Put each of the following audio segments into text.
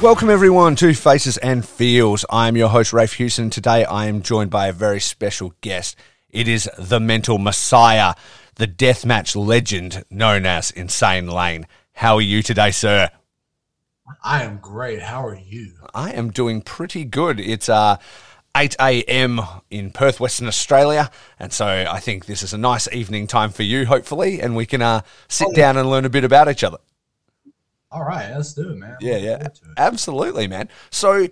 Welcome everyone to Faces and Feels. I am your host Rafe Houston. Today I am joined by a very special guest. It is the mental messiah, the deathmatch legend known as Insane Lane. How are you today, sir? I am great. How are you? I am doing pretty good. It's uh 8 a.m. in Perth, Western Australia, and so I think this is a nice evening time for you, hopefully, and we can uh, sit down and learn a bit about each other. All right, let's do it, man. Yeah, Looking yeah, it. absolutely, man. So,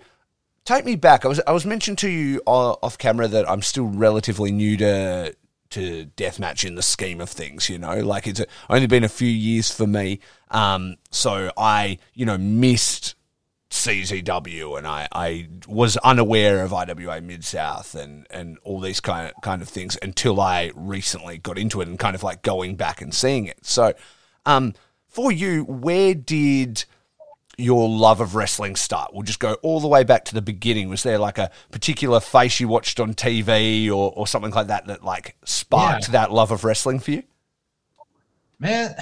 take me back. I was I was mentioned to you uh, off camera that I'm still relatively new to to deathmatch in the scheme of things. You know, like it's only been a few years for me. Um, so I you know missed CZW and I, I was unaware of IWA Mid South and, and all these kind of, kind of things until I recently got into it and kind of like going back and seeing it. So, um, for you, where did your love of wrestling start? We'll just go all the way back to the beginning. Was there like a particular face you watched on TV or, or something like that that like sparked Yeah. that love of wrestling for you? Man,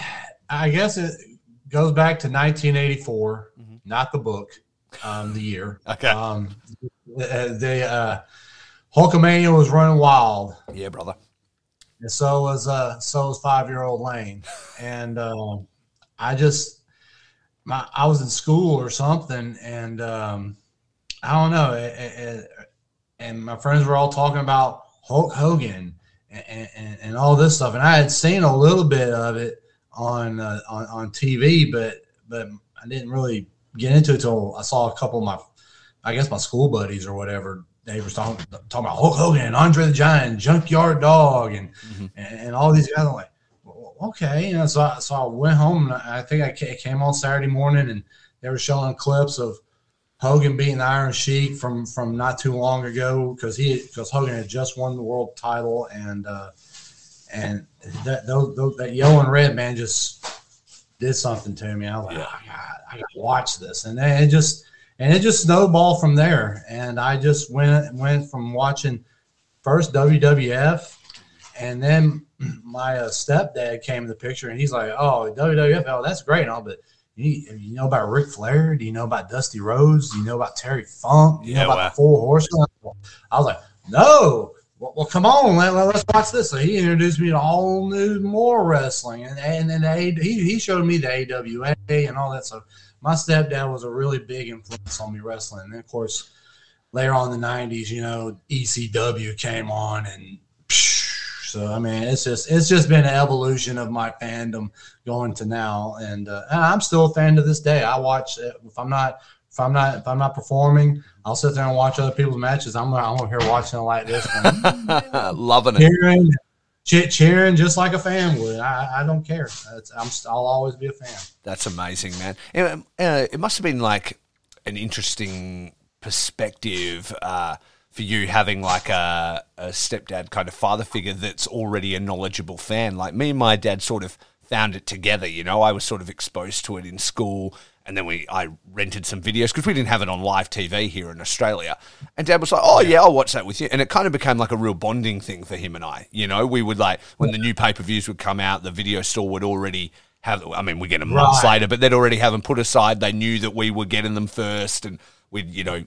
I guess it goes back to 1984, not the book, um, the year. Okay. Um, the the, uh, Hulkamania was running wild, Yeah, brother. and so was uh, so was five year old Lane, and uh, I just my I was in school or something, and um, I don't know, it, it, it- and my friends were all talking about Hulk Hogan and, and, and all this stuff, and I had seen a little bit of it on uh, on on TV, but but I didn't really get into it until I saw a couple of my, I guess my school buddies or whatever. They were talking talking about Hulk Hogan, Andre the Giant, Junkyard Dog, and and, and all these guys. I'm like, okay, you know. So I, so I went home, and I think I came on Saturday morning, and they were showing clips of Hogan beating Iron Sheik from from not too long ago because he because Hogan had just won the world title, and uh, and that those, those, that yellow and red man just did something to me. I was like, oh, God, I got to watch this, and then it just and it just snowballed from there. And I just went went from watching first WWF, and then my uh, stepdad came in the picture, and he's like, "Oh, WWF, oh, that's great, and all, but." You, you know about Ric Flair? Do you know about Dusty Rhodes? Do you know about Terry Funk? Do you Yeah, know about wow. the Four Horsemen? I was like, no. Well, well come on, let, us watch this. So he introduced me to all new more wrestling, and and then the he he showed me the AWA and all that. So my stepdad was a really big influence on me wrestling. And then of course, later on in the '90s, you know, ECW came on, and so I mean, it's just it's just been an evolution of my fandom going to now, and, uh, and I'm still a fan to this day. I watch if I'm not if I'm not if I'm not performing, I'll sit there and watch other people's matches. I'm I'm over here watching it like this, going, Loving it. cheering, che- cheering just like a fan would. I, I don't care. It's, I'm I'll always be a fan. That's amazing, man. It, uh, it must have been like an interesting perspective uh, for you having like a, a stepdad kind of father figure that's already a knowledgeable fan. Like me and my dad sort of found it together. You know, I was sort of exposed to it in school. And then we, I rented some videos because we didn't have it on live TV here in Australia. And Dad was like, "Oh yeah, I'll watch that with you." And it kind of became like a real bonding thing for him and I. You know, we would like when the new pay per views would come out, the video store would already have. I mean, we get them months Right. later, but they'd already have them put aside. They knew that we were getting them first, and we'd you know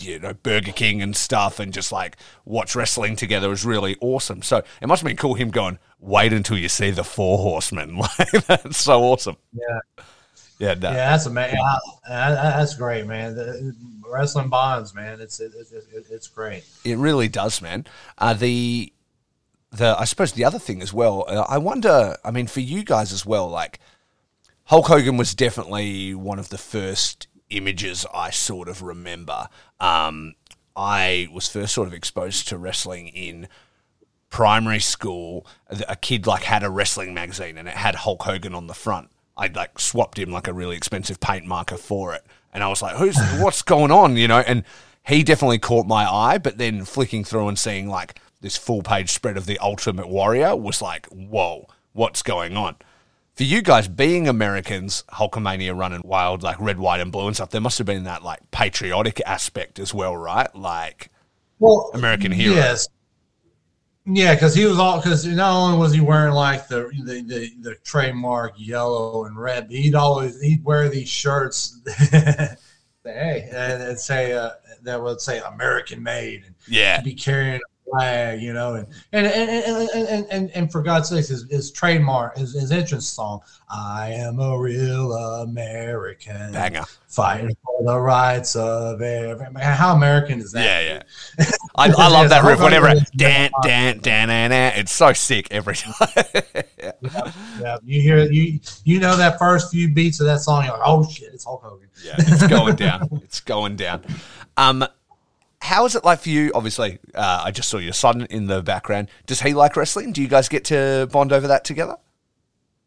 you know Burger King and stuff, and just like watch wrestling together was really awesome. So it must have been cool him going, "Wait until you see the Four Horsemen." Like that's so awesome. Yeah. Yeah, no. Yeah, that's amazing. That's great, man. The, wrestling bonds, man. It's it, it, it, it's great. It really does, man. Uh, the the I suppose the other thing as well. Uh, I wonder. I mean, for you guys as well, like Hulk Hogan was definitely one of the first images I sort of remember. Um, I was first sort of exposed to wrestling in primary school. A kid like had a wrestling magazine and it had Hulk Hogan on the front. I'd like swapped him like a really expensive paint marker for it, and I was like, "Who's what's going on?" You know, and he definitely caught my eye. But then flicking through and seeing like this full page spread of the Ultimate Warrior was like, "Whoa, what's going on?" For you guys being Americans, Hulkamania running wild, like red, white, and blue and stuff, there must have been that like patriotic aspect as well, right? Like, well, American hero. Yes. Yeah, because he was all because not only was he wearing like the, the the, the trademark yellow and red, he'd always he'd wear these shirts. hey, and say uh, that would say American made, and yeah, be carrying flag, you know, and and and and, and, and, for God's sakes, his, his trademark, his, his entrance song, "I am a real American," banger, fighting for the rights of every. How American is that? Yeah, yeah. I, I love that riff. Whenever dan dan dan dan it's so sick every time. yeah. yeah, you hear you you know that first few beats of that song, you're like, oh shit, it's Hulk Hogan. Yeah, it's going down. it's going down. Um, how is it like for you? Obviously, uh, I just saw your son in the background. Does he like wrestling? Do you guys get to bond over that together?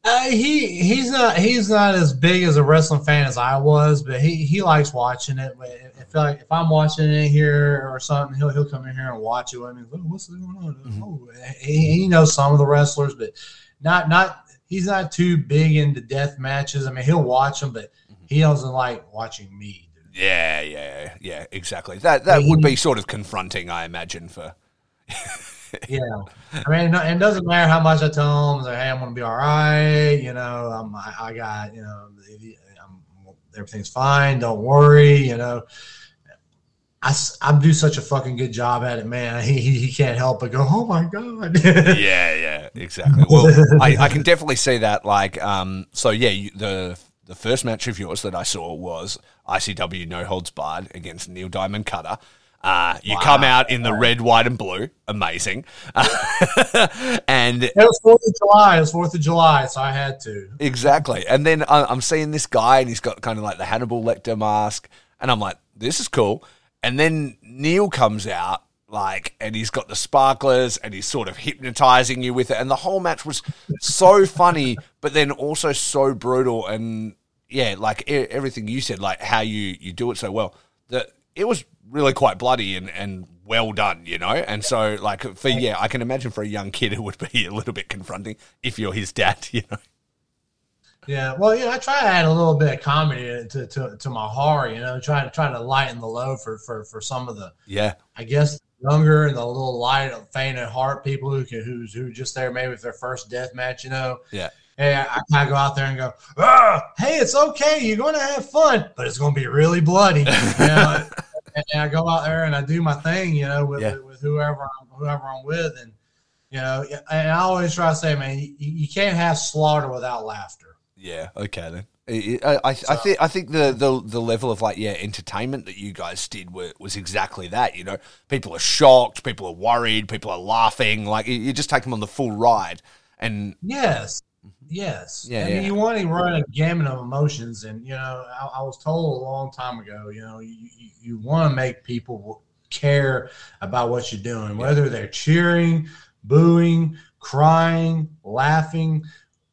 Uh, he he's not he's not as big as a wrestling fan as I was, but he, he likes watching it. I like if I'm watching it here or something, he'll he'll come in here and watch it with me. what's going on? Mm-hmm. Oh, he, he knows some of the wrestlers, but not not he's not too big into death matches. I mean, he'll watch them, but mm-hmm. he doesn't like watching me yeah, yeah, yeah, exactly. That that would be sort of confronting, I imagine. For yeah, I mean, it doesn't matter how much I tell them. Like, hey, I'm gonna be all right. You know, I'm, I, I got, you know, I'm, everything's fine. Don't worry. You know, I, I do such a fucking good job at it, man. He, he, he can't help but go, oh my god. yeah, yeah, exactly. Well, I, I can definitely see that. Like, um, so yeah, you, the the first match of yours that I saw was ICW No Holds Barred against Neil Diamond Cutter. Uh, you wow. come out in the red, white, and blue. Amazing. and it was Fourth of July. It was Fourth of July, so I had to. Exactly. And then I'm seeing this guy, and he's got kind of like the Hannibal Lecter mask, and I'm like, this is cool. And then Neil comes out like and he's got the sparklers and he's sort of hypnotizing you with it and the whole match was so funny but then also so brutal and yeah, like everything you said, like how you you do it so well. That it was really quite bloody and and well done, you know. And so, like for yeah, I can imagine for a young kid, it would be a little bit confronting if you're his dad, you know. Yeah, well, you know, I try to add a little bit of comedy to, to, to my horror, you know, try to try to lighten the load for for for some of the yeah, I guess younger and the little light, faint at heart people who can who's who just there maybe with their first death match, you know. Yeah Hey, I kind of go out there and go, ah, hey, it's okay. You're going to have fun, but it's going to be really bloody. You know? and I go out there and I do my thing, you know, with, yeah. with whoever I'm, whoever I'm with, and you know, and I always try to say, man, you, you can't have slaughter without laughter. Yeah. Okay then. I, I, so, I, think I think the, the the level of like yeah entertainment that you guys did were, was exactly that you know people are shocked people are worried people are laughing like you, you just take them on the full ride and yes Mm-hmm. Yes. Yeah. I mean, you want to run a gamut of emotions, and you know, I, I was told a long time ago, you know, you, you, you want to make people care about what you're doing, whether they're cheering, booing, crying, laughing.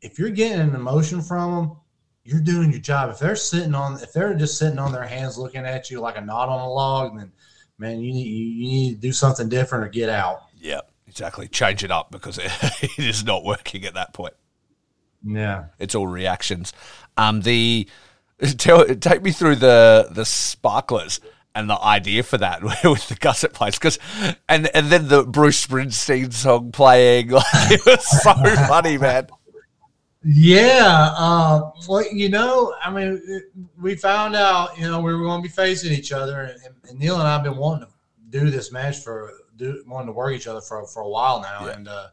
If you're getting an emotion from them, you're doing your job. If they're sitting on, if they're just sitting on their hands looking at you like a knot on a log, then man, you need you need to do something different or get out. Yeah, exactly. Change it up because it, it is not working at that point. Yeah, it's all reactions. Um, the tell, take me through the the sparklers and the idea for that with the gusset plates because and and then the Bruce Springsteen song playing like it was so funny, man. Yeah, uh, well, you know, I mean, it- we found out, you know, we were going to be facing each other, and, and Neil and I have been wanting to do this match for, do wanting to work each other for for a while now, Yeah. and uh,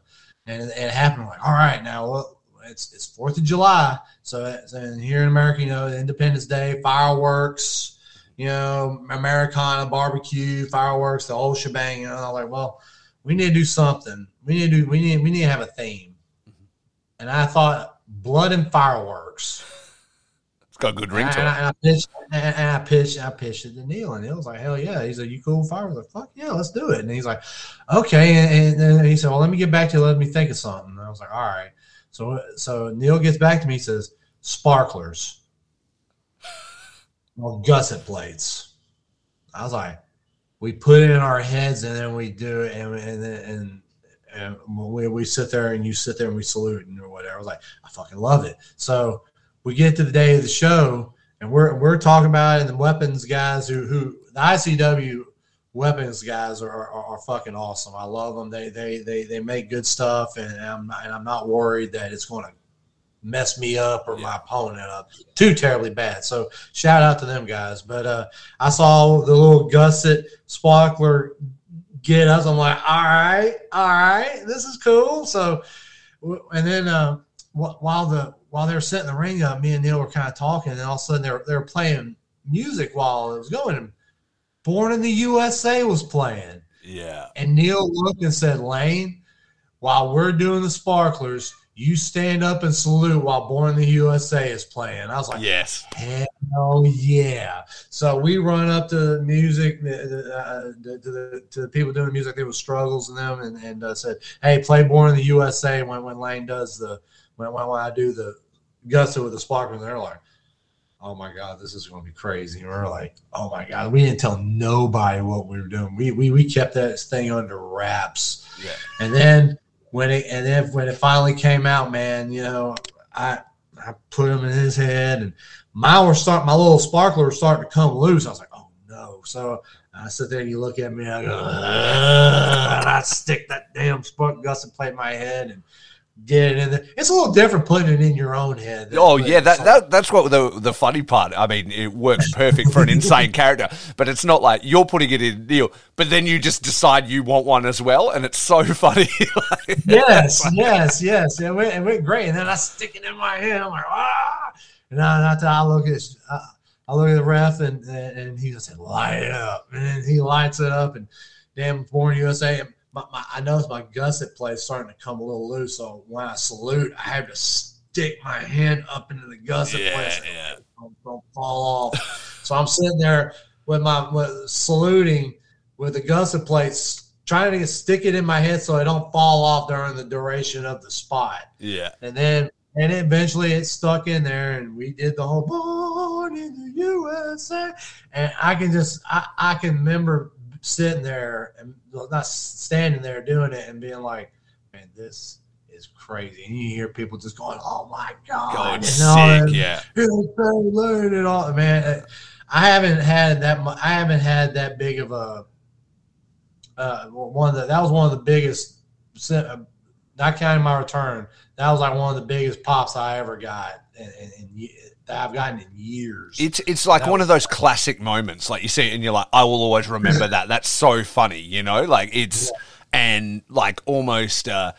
and it, it happened. Like, all right, now it's it's Fourth of July, so, here in America, you know, Independence Day, fireworks, you know, Americana barbecue, fireworks, the whole shebang. You know, and I'm like, well, we need to do something. We need to do. We need we need to have a theme. Mm-hmm. And I thought blood and fireworks. It's got a good ring And, to it. I, and I pitched and I pitched I pitched it to Neil, and Neil was like, "Hell yeah!" He's like, "You cool with fireworks?" I was like, "Fuck yeah, let's do it." And he's like, "Okay." And, and then he said, "Well, let me get back to you. Let me think of something." And I was like, "All right." So so Neil gets back to me. He says, "Sparklers." Well, gusset plates. I was like, we put it in our heads and then we do it and and and, and we, we sit there and you sit there and we salute and or whatever. I was like, I fucking love it. So we get to the day of the show and we're we're talking about it and the weapons guys who who the ICW weapons guys are, are, are fucking awesome. I love them. They they they they make good stuff and I'm not, and I'm not worried that it's going to mess me up or my opponent up too terribly bad. So shout out to them guys. But uh, I saw the little gusset sparkler get us. I'm like, all right, all right, this is cool. So, and then uh, while the while they were setting the ring up, me and Neil were kind of talking, and all of a sudden they were, they were playing music while it was going. And Born in the USA was playing. Yeah. And Neil looked and said, Lane, while we're doing the sparklers, you stand up and salute while Born in the USA is playing. I was like, Yes. Hell yeah! So we run up to the music, uh, to, the, to the people doing the music. There was struggles in them, and, and uh, said, "Hey, play Born in the USA." When when Lane does the when when, when I do the gusto with the sparkler, they're like, "Oh my god, this is going to be crazy!" And we're like, "Oh my god!" We didn't tell nobody what we were doing. We we we kept that thing under wraps. Yeah. And then when it and then when it finally came out, man, you know, I I put him in his head, and mine were start my little sparkler was starting to come loose. I was like, oh no! So I sit there and you look at me, I go, "Ugh," and I stick that damn spark gusset plate in my head and get it in there. It's a little different putting it in your own head. Oh yeah, that, that that's what the the funny part. I mean, it works perfect for an insane character, but it's not like you're putting it in Neil, but then you just decide you want one as well, and it's so funny. Like, yes, yes, yes. It went, it went great. And then I stick it in my head. I'm like, ah. And I, and I, look at I, I look at the ref and and, and he just said, light it up. And then he lights it up and damn Born USA. My, my, I noticed my gusset plate is starting to come a little loose. So when I salute, I have to stick my hand up into the gusset Yeah, plate. so yeah. Don't, don't fall off. so I'm sitting there with my with, saluting with the gusset plates trying to stick it in my head so it don't fall off during the duration of the spot. yeah, And then and eventually it stuck in there and we did the whole born in the USA. And I can just I, I can remember sitting there and well, not standing there doing it and being like, man, this is crazy. And you hear people just going, Oh my god. going and sick. that- Yeah, it's so late and all man i haven't had that mu- i haven't had that big of a uh one of the that was one of the biggest uh, not counting my return that was like one of the biggest pops i ever got in, in, ye- that i've gotten in years it's it's like That one was- of those classic moments. Like you see it, and you're like, I will always remember that. That's so funny, you know. Like it's and like almost. uh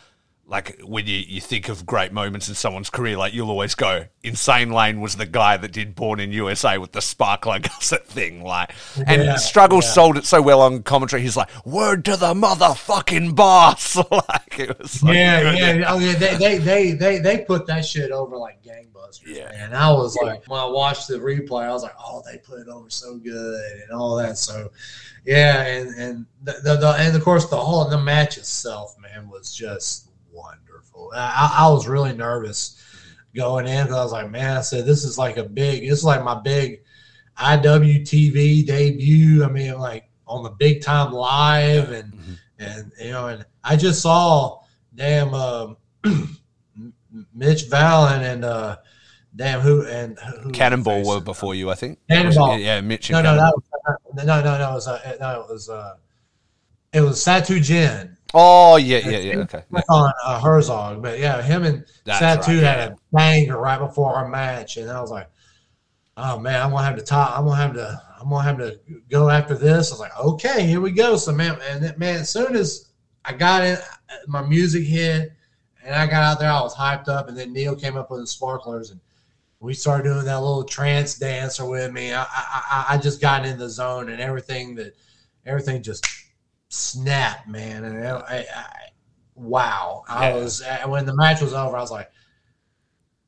like when you, you think of great moments in someone's career, like you'll always go, Insane Lane was the guy that did Born in USA with the sparkler gusset thing. Like, and Yeah, Struggles yeah. sold it so well on commentary. He's like, word to the motherfucking boss. like, it was yeah, good. yeah, oh yeah. They, they, they, they, they put that shit over like gangbusters. Yeah. And I was like, when I watched the replay, I was like, oh, they put it over so good and all that. So, yeah, and and the, the, the and of course the whole the match itself, man, was just wonderful. I, I was really nervous going in because I was like, man, I said this is like a big, this is like my big IWTV debut. I mean, like on the big time live and Mhm. and you know, and I just saw damn um, Mitch Vallon and uh, damn who and who Cannonball were before you, I think. Cannonball. Yeah, Mitch and No, no, Cannonball. that was, no, no, no, no. It was uh, no, it was uh, it was Satu Jin Oh yeah, yeah, yeah. Okay. Yeah. on uh, Herzog, but yeah, him and That's Satu right, had a banger right before our match, and I was like, "Oh man, I'm gonna have to top. I'm gonna have to. I'm gonna have to go after this." I was like, "Okay, here we go." So man, and man, as soon as I got in, my music hit, and I got out there, I was hyped up, and then Neil came up with the sparklers, and we started doing that little trance dancer with me. I, I, I- I just got in the zone, and everything that, everything just snapped, man. And I, I, I wow, I Yeah. was when the match was over, I was like,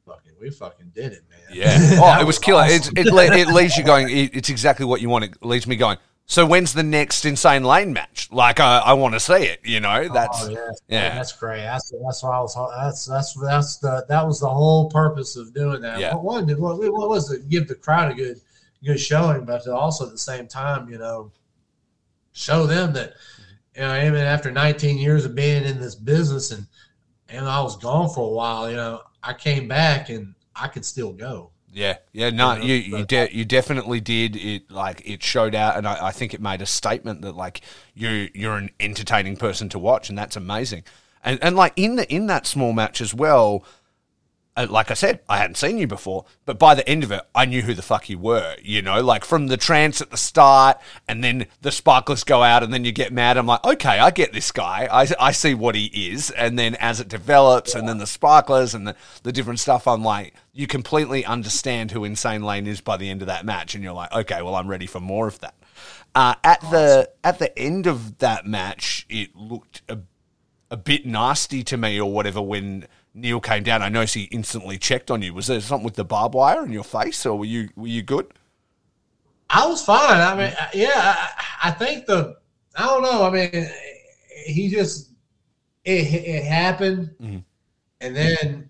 "Fucking, we fucking did it, man." Yeah. Oh, it was killer. awesome. It's, it, it leaves you going. It, it's exactly what you want. It leaves me going. So when's the next Insane Lane match? Like, I, I want to see it. You know, oh, that's oh, yeah, yeah. that's great. That's that's why I was. That's that's that's the that was the whole purpose of doing that. Yeah. What, one, what, what was it? Give the crowd a good good showing, but also at the same time, you know, show them that you know even after 19 years of being in this business and and I was gone for a while, you know, I came back and I could still go. Yeah, yeah, no, You you you, de- you definitely did. It like it showed out, and I, I think it made a statement that like you you're an entertaining person to watch, and that's amazing. And and like in the in that small match as well, like I said, I hadn't seen you before, but by the end of it, I knew who the fuck you were. You know, like from the trance at the start, and then the sparklers go out, and then you get mad. I'm like, okay, I get this guy. I, I see what he is. And then as it develops, and then the sparklers and the, the different stuff, I'm like, you completely understand who Insane Lane is by the end of that match, and you're like, okay, well, I'm ready for more of that. Uh, at the at the end of that match, it looked a a bit nasty to me or whatever when Neil came down. I noticed he instantly checked on you. Was there something with the barbed wire in your face, or were you were you good? I was fine. I mean, yeah, I, I think the I don't know. I mean, he just it it happened, Mhm. and then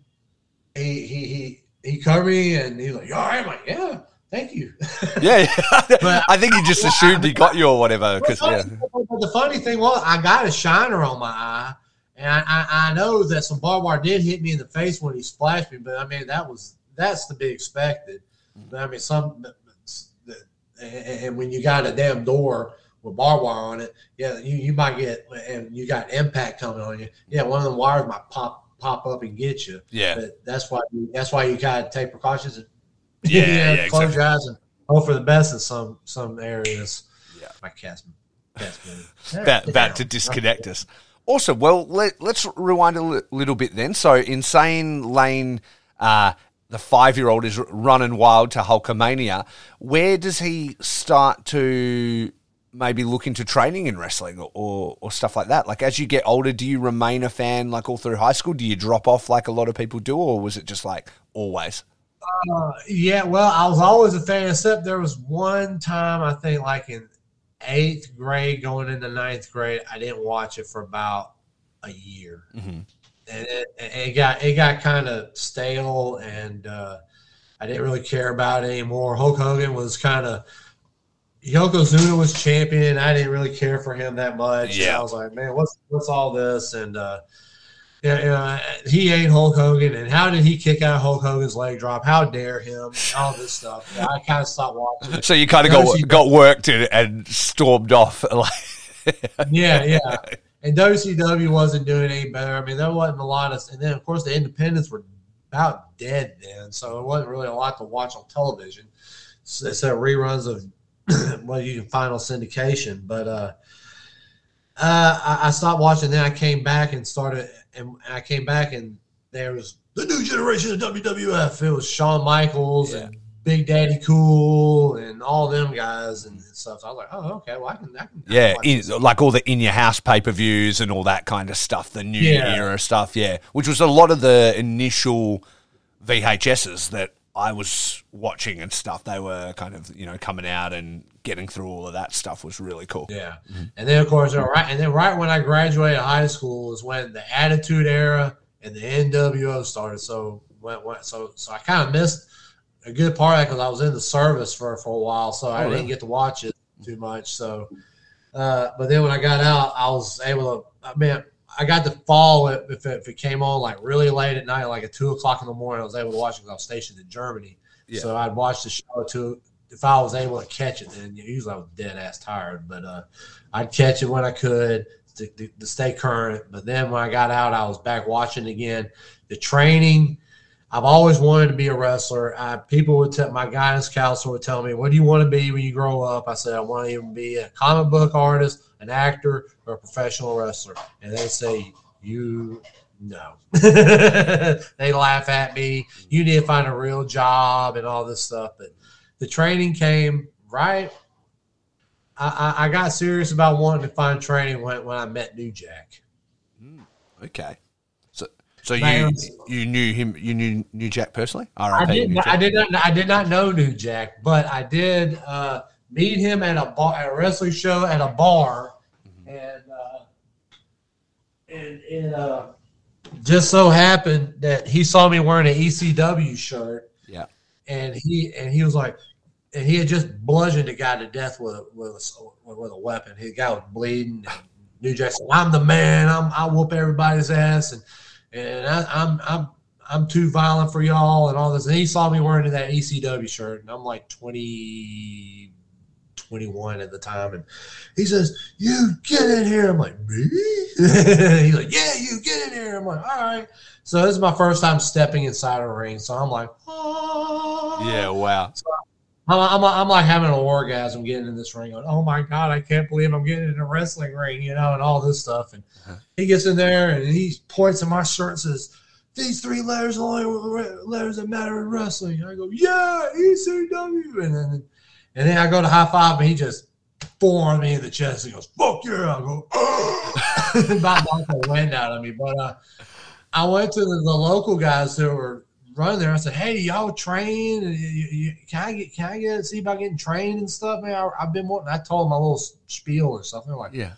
he he he he covered me, and he's like, "You all right?" I'm like, "Yeah, thank you." Yeah, But- I think he just assumed he got you or whatever. Because yeah, the funny thing was, I got a shiner on my eye, and I, I, know that some barbed wire did hit me in the face when he splashed me. But I mean, that was that's to be expected. But I mean, some and, and when you got a damn door with barbed wire on it, yeah, you, you might get and you got impact coming on you. Yeah, one of the wires might pop pop up and get you. yeah, But that's why that's why you gotta take precautions. And, Yeah, you know, yeah, close exactly. your eyes and hope for the best in some some areas. Yeah. my cat's cat's about, about to disconnect us. Also, well, let, let's rewind a li- little bit then. So, Insane Lane, uh, the five year old, is running wild to Hulkamania. Where does he start to maybe look into training in wrestling or, or, or stuff like that? Like, as you get older, do you remain a fan like all through high school? Do you drop off like a lot of people do, or was it just like always? Uh, yeah, well, I was always a fan, except there was one time I think, like in eighth grade, going into ninth grade, I didn't watch it for about a year, Mhm. and it, it got it got kind of stale, and uh, I didn't really care about it anymore. Hulk Hogan was kind of Yokozuna was champion. I didn't really care for him that much. Yeah. I was like, man, what's what's all this? And uh, yeah, yeah, he ain't Hulk Hogan, and how did he kick out Hulk Hogan's leg drop? How dare him? All this stuff. Yeah, I kind of stopped watching. So, you kind of got, got worked and, and stormed off. Like, Yeah, yeah. And WCW wasn't doing any better. I mean, there wasn't a lot of, and then of course the independents were about dead then, so it wasn't really a lot to watch on television. So, except reruns of what you can find on syndication. But uh, uh, I, I stopped watching. Then I came back and started, and I came back and there was the new generation of WWF. It was Shawn Michaels Yeah. and Big Daddy Cool and all them guys and stuff. So I was like, oh, okay, well I can, I can I can Yeah, in, like all the in your house pay per views and all that kind of stuff, the new Yeah. era stuff, yeah, which was a lot of the initial VHSs that I was watching and stuff. They were kind of you know coming out and getting through all of that stuff was really cool. Yeah, and then of course, right, and then right when I graduated high school is when the Attitude Era and the NWO started. So when, when so so I kind of missed a good part of that because I was in the service for for a while, so I Oh, really? didn't get to watch it too much. So, uh, but then when I got out, I was able to. I mean, I got to follow it if it, if it came on like really late at night, like at two o'clock in the morning. I was able to watch it because I was stationed in Germany. Yeah. So I'd watch the show to if I was able to catch it. Then usually I was dead ass tired, but uh, I'd catch it when I could to, to, to stay current. But then when I got out, I was back watching again. The training, I've always wanted to be a wrestler. I, people would tell my guidance counselor would tell me, "What do you want to be when you grow up?" I said, "I want to even be a comic book artist, an actor, or a professional wrestler." And they say, "You no." they laugh at me. You need to find a real job and all this stuff. But the training came right. I, I, got serious about wanting to find training when, when I met New Jack. Mm, okay. So you you knew him you knew New Jack personally? I did. Not. I did not. I did not know New Jack, but I did uh, meet him at a bar, at a wrestling show at a bar, and uh, and it uh, just so happened that he saw me wearing an ECW shirt, Yeah. and he and he was like, and he had just bludgeoned a guy to death with a, with a, with a weapon. His guy was bleeding. And New Jack said, "I'm the man. I'm I whoop everybody's ass, and and I, I'm I'm I'm too violent for y'all and all this." And he saw me wearing that ECW shirt, and I'm like 20, 21 at the time, and he says, "You get in here." I'm like, "Me?" He's like, "Yeah, you get in here." I'm like, "All right." So this is my first time stepping inside a ring, so I'm like, "Oh." Yeah, wow. I'm, I'm, I'm like having an orgasm getting in this ring. Going, oh my god, I can't believe I'm getting in a wrestling ring, you know, and all this stuff. And Uh-huh. he gets in there and he points at my shirt and says, "These three letters are the only letters that matter in wrestling." I go, "Yeah, ECW," and then and then I go to high five and he just forearmed me in the chest. He goes, "Fuck yeah!" I go, "Ugh." about knocked the wind out of me. But uh, I went to the, the local guys who were running there. I said, "Hey, y'all train? And you- you- you- Can I get? Can I get see about getting trained and stuff? Man, I, I've been wanting." I told them my little spiel and stuff. They're like, Yeah.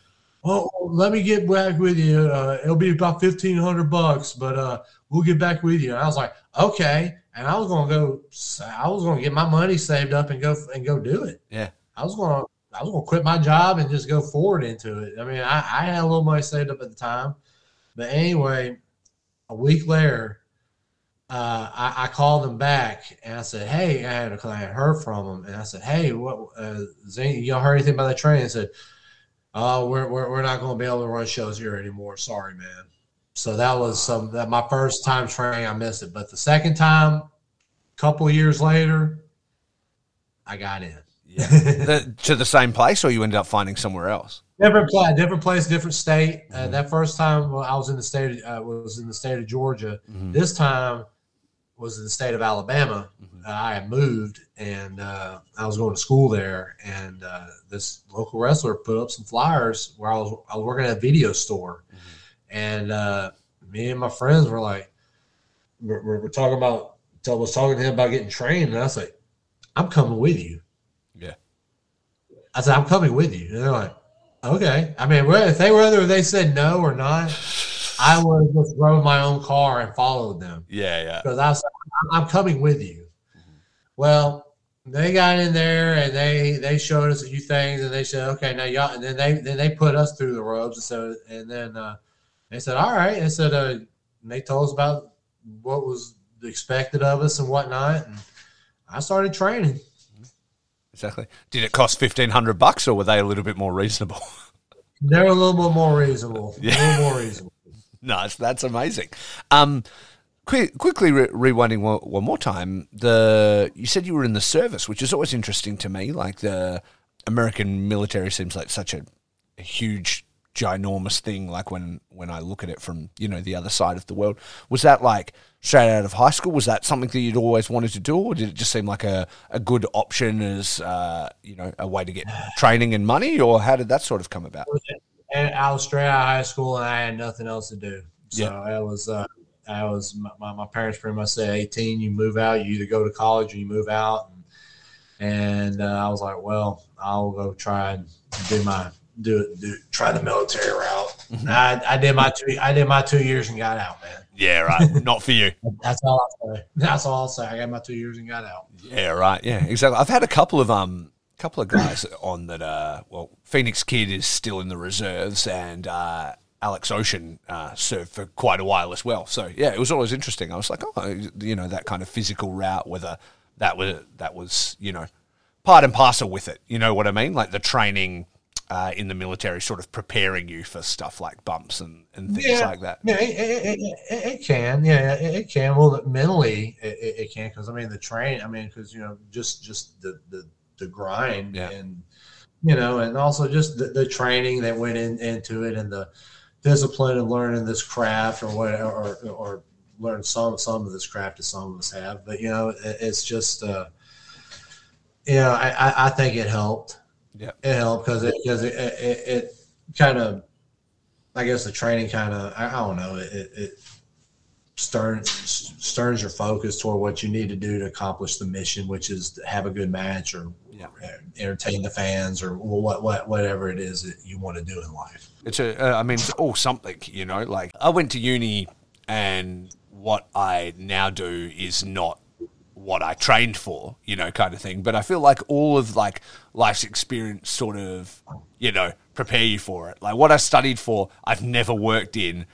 "Oh, let me get back with you. Uh, it'll be about fifteen hundred bucks, but uh, we'll get back with you." And I was like, "Okay." And I was gonna go. I was gonna get my money saved up and go and go do it. Yeah. I was gonna. I was gonna quit my job and just go forward into it. I mean, I, I had a little money saved up at the time, but anyway, a week later, uh, I, I called them back and I said, "Hey, I had, I had heard from them, and I said, "Hey, what? Uh, Zane, y'all heard anything about that train?" I said, "Oh, we're, we're, we're not going to be able to run shows here anymore. Sorry, man." So that was some that my first time training. I missed it, but the second time, a couple years later, I got in. Yeah. The- to the same place or you ended up finding somewhere else? Different place, different place, different state. Uh, that first time well, I was in the state, uh, was in the state of Georgia. This time was in the state of Alabama. Uh, I had moved and uh, I was going to school there. And uh, this local wrestler put up some flyers where I was I was working at a video store, and uh, me and my friends were like, we're, we're, we're talking about. I was talking to him about getting trained, and I was like, "I'm coming with you." Yeah. I said, I'm coming with you. And they're like, okay. I mean, whe- if they whether they said no or not, I would have just drove my own car and followed them Yeah, yeah. because I was like, I'm coming with you. Well, they got in there and they they showed us a few things and they said, okay, now y'all, and then they then they put us through the ropes and so and then uh, they said, all right, and said, uh, they told us about what was expected of us and whatnot, and I started training. Exactly. Did it cost fifteen hundred bucks or were they a little bit more reasonable? They're a little bit more reasonable. A little more reasonable. nice. That's amazing. Um quick, quickly re- rewinding one, one more time. The you said you were in the service, which is always interesting to me. Like the American military seems like such a, a huge ginormous thing like when when I look at it from you know the other side of the world was that like straight out of high school was that something that you'd always wanted to do or did it just seem like a, a good option as uh, you know a way to get training and money or how did that sort of come about and I was straight out of high school and I had nothing else to do. So Yeah. I was, uh, I was, my, my, parents pretty much said, 18, you move out, you either go to college or you move out. And, and uh, I was like, well, I'll go try and do my, do it, do, try the military route. I, I did my two, I did my two years and got out, man. yeah right not for you That's all I'll say. That's all I'll say. I got my two years and got out. Yeah, right. Yeah, exactly. I've had a couple of um, couple of guys on that. Uh, well, Phoenix Kid is still in the reserves, and uh, Alex Ocean uh, served for quite a while as well. So yeah, it was always interesting. I was like, oh, you know, that kind of physical route, whether that was that was you know part and parcel with it. You know what I mean? Like the training uh, in the military sort of preparing you for stuff like bumps and, and things Yeah. like that. Yeah, it, it, it, it, can. Yeah, it, it can. Well, mentally, it can because I mean the train. I mean because you know just just the the, the grind Yeah. and you know and also just the, the training that went in, into it and the discipline of learning this craft or what or or learn some some of this craft that some of us have. But you know it, it's just uh, you know I, I I think it helped. Yeah. it helped because it because it it, it kind of I guess the training kind of I, I don't know it, it, it stirs stirs your focus toward what you need to do to accomplish the mission, which is to have a good match or Yeah. entertain the fans or what what whatever it is that you want to do in life. It's a, uh, I mean, it's all something, you know. Like I went to uni, and what I now do is not what I trained for, you know, kind of thing. But I feel like all of like life's experience sort of, you know, prepare you for it. Like what I studied for, I've never worked in,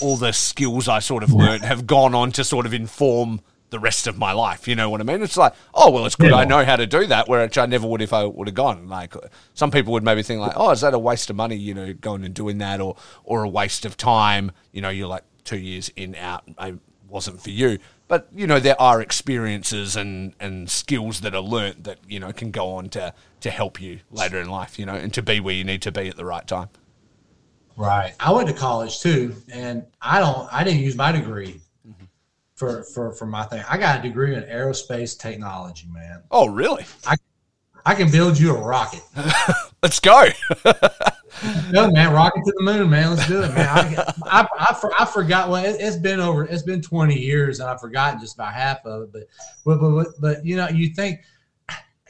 all the skills I sort of learned have gone on to sort of inform the rest of my life. You know what I mean? It's like, oh well, it's good I know how to do that, which I never would if I would have gone. Like some people would maybe think like, oh, is that a waste of money? You know, going and doing that, or or a waste of time? You know, you're like two years in out. I wasn't for you. But you know, there are experiences and, and skills that are learnt that you know can go on to to help you later in life. You know, and to be where you need to be at the right time. Right. I went to college too, and I don't. I didn't use my degree mm-hmm. for for for my thing. I got a degree in aerospace technology, man. Oh, really? I can build you a rocket. Let's go. No, man, rocket to the moon, man. Let's do it, man. I, I, I, I forgot. Well, it, it's been over. It's been twenty years, and I've forgotten just about half of it. But, but, but, but you know, you think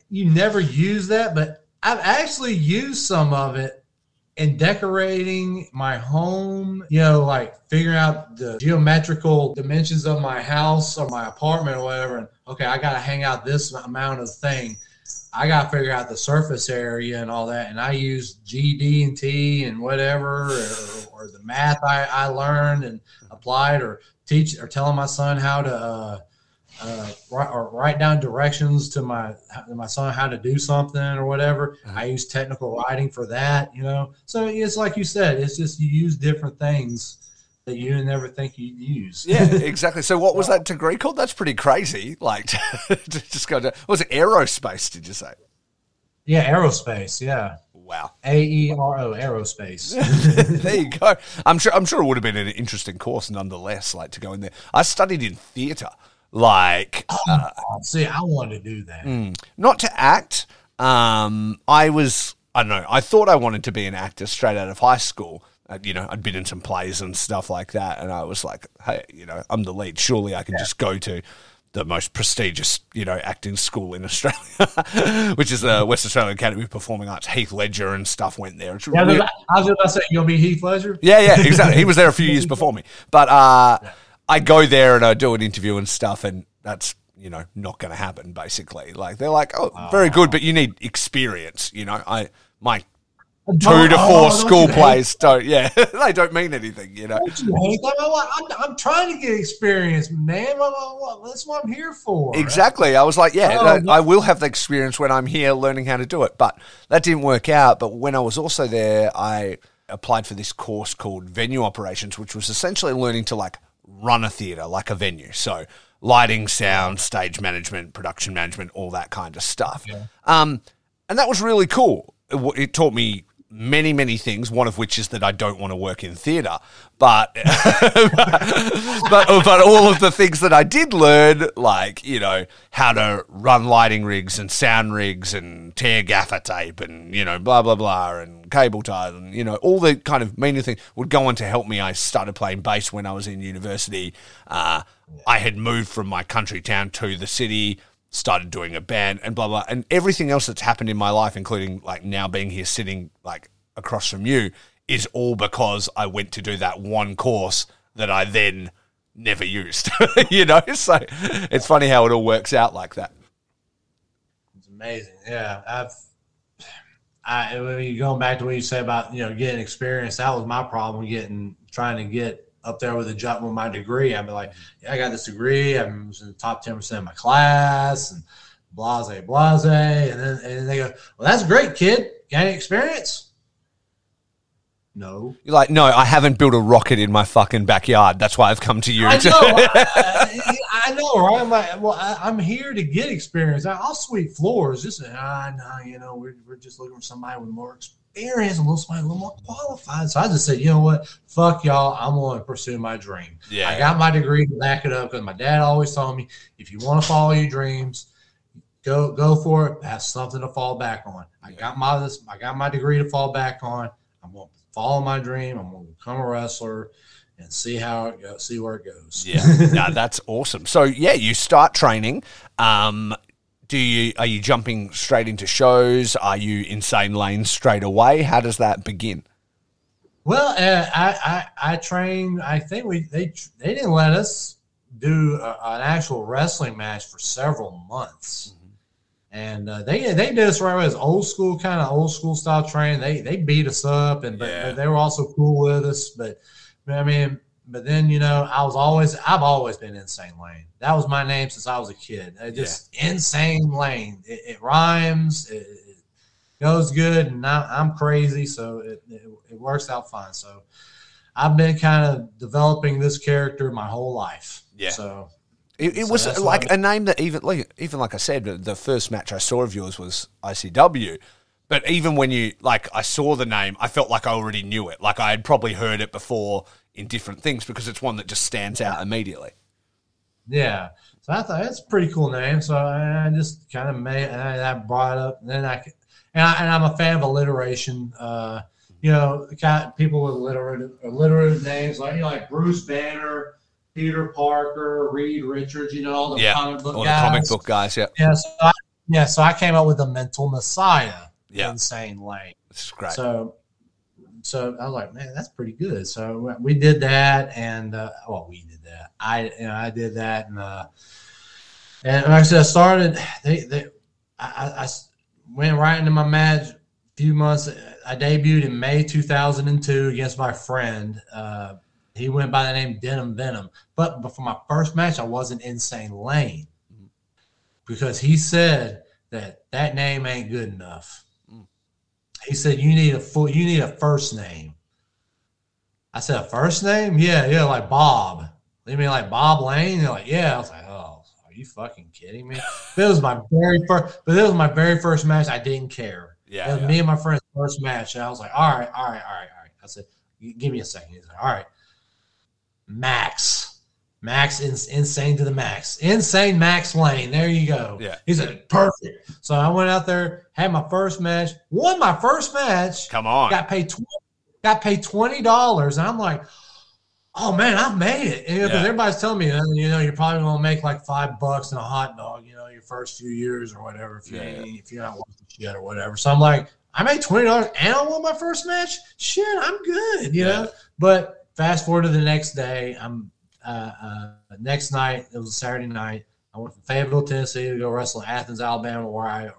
you never use that, but I've actually used some of it in decorating my home. You know, like figuring out the geometrical dimensions of my house or my apartment or whatever. And okay, I got to hang out this amount of thing. I got to figure out the surface area and all that. And I use GD and T and whatever, or, or the math I, I learned and applied, or teach or telling my son how to uh, uh, write, or write down directions to my to my son how to do something or whatever. I use technical writing for that, you know. So it's like you said, it's just you use different things that you didn't ever think you'd use. Yeah, exactly. So, what was that degree called? That's pretty crazy. Like, to just go to was it aerospace? Did you say? yeah, aerospace. Yeah, Wow. A E R O, aerospace. there you go. I'm sure. I'm sure it would have been an interesting course, nonetheless. Like to go in there. I studied in theatre. Like, uh, See, I wanted to do that. not to act. Um, I was. I don't know. I thought I wanted to be an actor straight out of high school. Uh, you know, I'd been in some plays and stuff like that, and I was like, "Hey, you know, I'm the lead. Surely I can just go to the most prestigious, you know, acting school in Australia, which is the West Australian Academy of Performing Arts. Heath Ledger and stuff went there. It's Yeah, I was, I was about to say, you'll be Heath Ledger. yeah, yeah, exactly. He was there a few years before me. But uh, I go there and I do an interview and stuff, and that's you know not going to happen. Basically, like they're like, oh, very oh. good, but you need experience. You know, I my two to Oh, four don't school plays don't. Yeah, they don't mean anything. You know. don't you hate that? I'm, I'm, trying to get experience, man. That's what I'm here for. Exactly. I was like, yeah, Oh. I will have the experience when I'm here learning how to do it. But that didn't work out. But when I was also there, I applied for this course called venue operations, which was essentially learning to like run a theater, like a venue. So lighting, sound, stage management, production management, all that kind of stuff. Um, and that was really cool. It, it taught me many, many things. One of which is that I don't want to work in theatre, but but but all of the things that I did learn, like you know how to run lighting rigs and sound rigs and tear gaffer tape and you know blah blah blah and cable ties and you know all the kind of meaning things would go on to help me. I started playing bass when I was in university. Uh, I had moved from my country town to the city. Started doing a band and blah blah and everything else that's happened in my life, including like now being here sitting like across from you, is all because I went to do that one course that I then never used. you know, so it's funny how it all works out like that. It's amazing. Yeah, I've. I going back to what you say about you know getting experience, that was my problem getting trying to get up there with a job with my degree. I'd be like, yeah, I got this degree. I'm in the top ten percent of my class, and blase blase. And then and they go, well, that's great, kid. Got any experience? No. You're like, no, I haven't built a rocket in my fucking backyard. That's why I've come to you. I know, I, I know, right? I'm like, well, I, am here to get experience. I, will sweep floors. Just, ah, no, you know, we're, we're just looking for somebody with more experience, a little somebody a little more qualified. So I just said, you know what? Fuck y'all. I'm going to pursue my dream. Yeah. I got my degree to back it up because my dad always told me, if you want to follow your dreams, go go for it. Have something to fall back on. I got my this. I got my degree to fall back on. I'm going to follow my dream. I'm going to become a wrestler and see how it goes, see where it goes. Yeah, no, that's awesome. So yeah, you start training. Um, do you are you jumping straight into shows? Are you insane lanes straight away? How does that begin? Well, uh, I, I I trained. I think we they they didn't let us do a, an actual wrestling match for several months. Mm-hmm. And uh, they they did us right away. It old school kind of old school style training. They they beat us up, and but, but they were also cool with us. But I mean, but then you know, I was always I've always been insane lane. That was my name since I was a kid. It just yeah. insane lane. It, it rhymes. It, it, goes good, and I, am crazy, so it, it works out fine. So I've been kind of developing this character my whole life. Yeah. So it, it so was like a name that even like even like I said, the first match I saw of yours was ICW. But even when you like, I saw the name, I felt like I already knew it. Like I had probably heard it before in different things because it's one that just stands out immediately. Yeah. So I thought that's a pretty cool name. So I just kind of made, and I, brought it up. And then I, and, I, and I'm a fan of alliteration. Uh, you know, people with alliterative, alliterative names like you know, like Bruce Banner, Peter Parker, Reed Richards. You know, all the yeah. comic book all guys. the comic book guys. Yeah. Yeah. So I, yeah. So I came up with the Mental Messiah. Yeah. Insane Lane. This is great. So so I was like, man, that's pretty good. So we did that, and uh, well, we did that. I you know I did that, and uh, and like I said, I started. They they I, I went right into my match. A few months. I debuted in May 2002 against my friend. Uh, he went by the name Denim Venom. But, before my first match, I wasn't Insane Lane because he said that that name ain't good enough. He said, "You need a full. You need a first name." I said, "A first name? Yeah, yeah, like Bob. You mean like Bob Lane?" They're like, "Yeah." I was like, "Oh, are you fucking kidding me?" It was my very first. But it was my very first match. I didn't care. Yeah, it was yeah. me and my friend's first match. And I was like, "All right, all right, all right, all right." I said, "Give me a second. He's like, "All right, Max." Max in, insane to the max. Insane Max Lane. There you go. Yeah. He said, perfect. So I went out there, had my first match, won my first match. Come on. Got paid tw- got paid twenty dollars. And I'm like, oh man, I've made it. Because everybody's telling me, uh, you know, you're probably gonna make like five bucks and a hot dog, you know, your first few years or whatever, if you Yeah. if you're not watching shit or whatever. So I'm like, I made twenty dollars and I won my first match. Shit, I'm good, you Yeah. know. But fast forward to the next day, I'm uh, uh, next night, it was a Saturday night. I went from Fayetteville, Tennessee to go wrestle in Athens, Alabama, where I